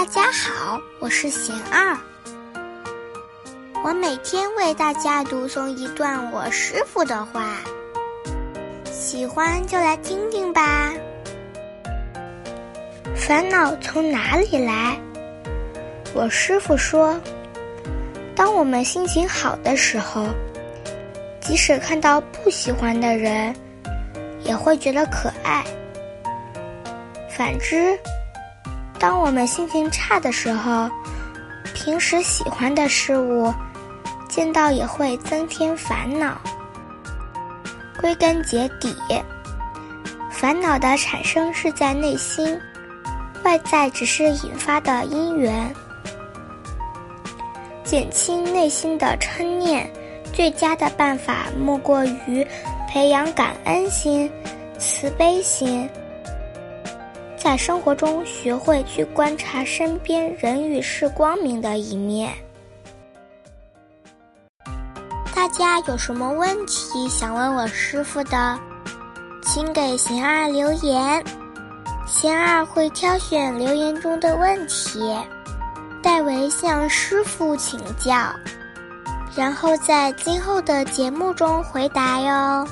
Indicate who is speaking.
Speaker 1: 大家好，我是贤二。我每天为大家读诵一段我师傅的话，喜欢就来听听吧。烦恼从哪里来？我师傅说，当我们心情好的时候，即使看到不喜欢的人，也会觉得可爱。反之，当我们心情差的时候，平时喜欢的事物，见到也会增添烦恼。归根结底，烦恼的产生是在内心，外在只是引发的因缘。减轻内心的嗔念，最佳的办法莫过于培养感恩心、慈悲心。在生活中学会去观察身边人与事光明的一面。大家有什么问题想问我师傅的，请给贤二留言，贤二会挑选留言中的问题，代为向师傅请教，然后在今后的节目中回答哟。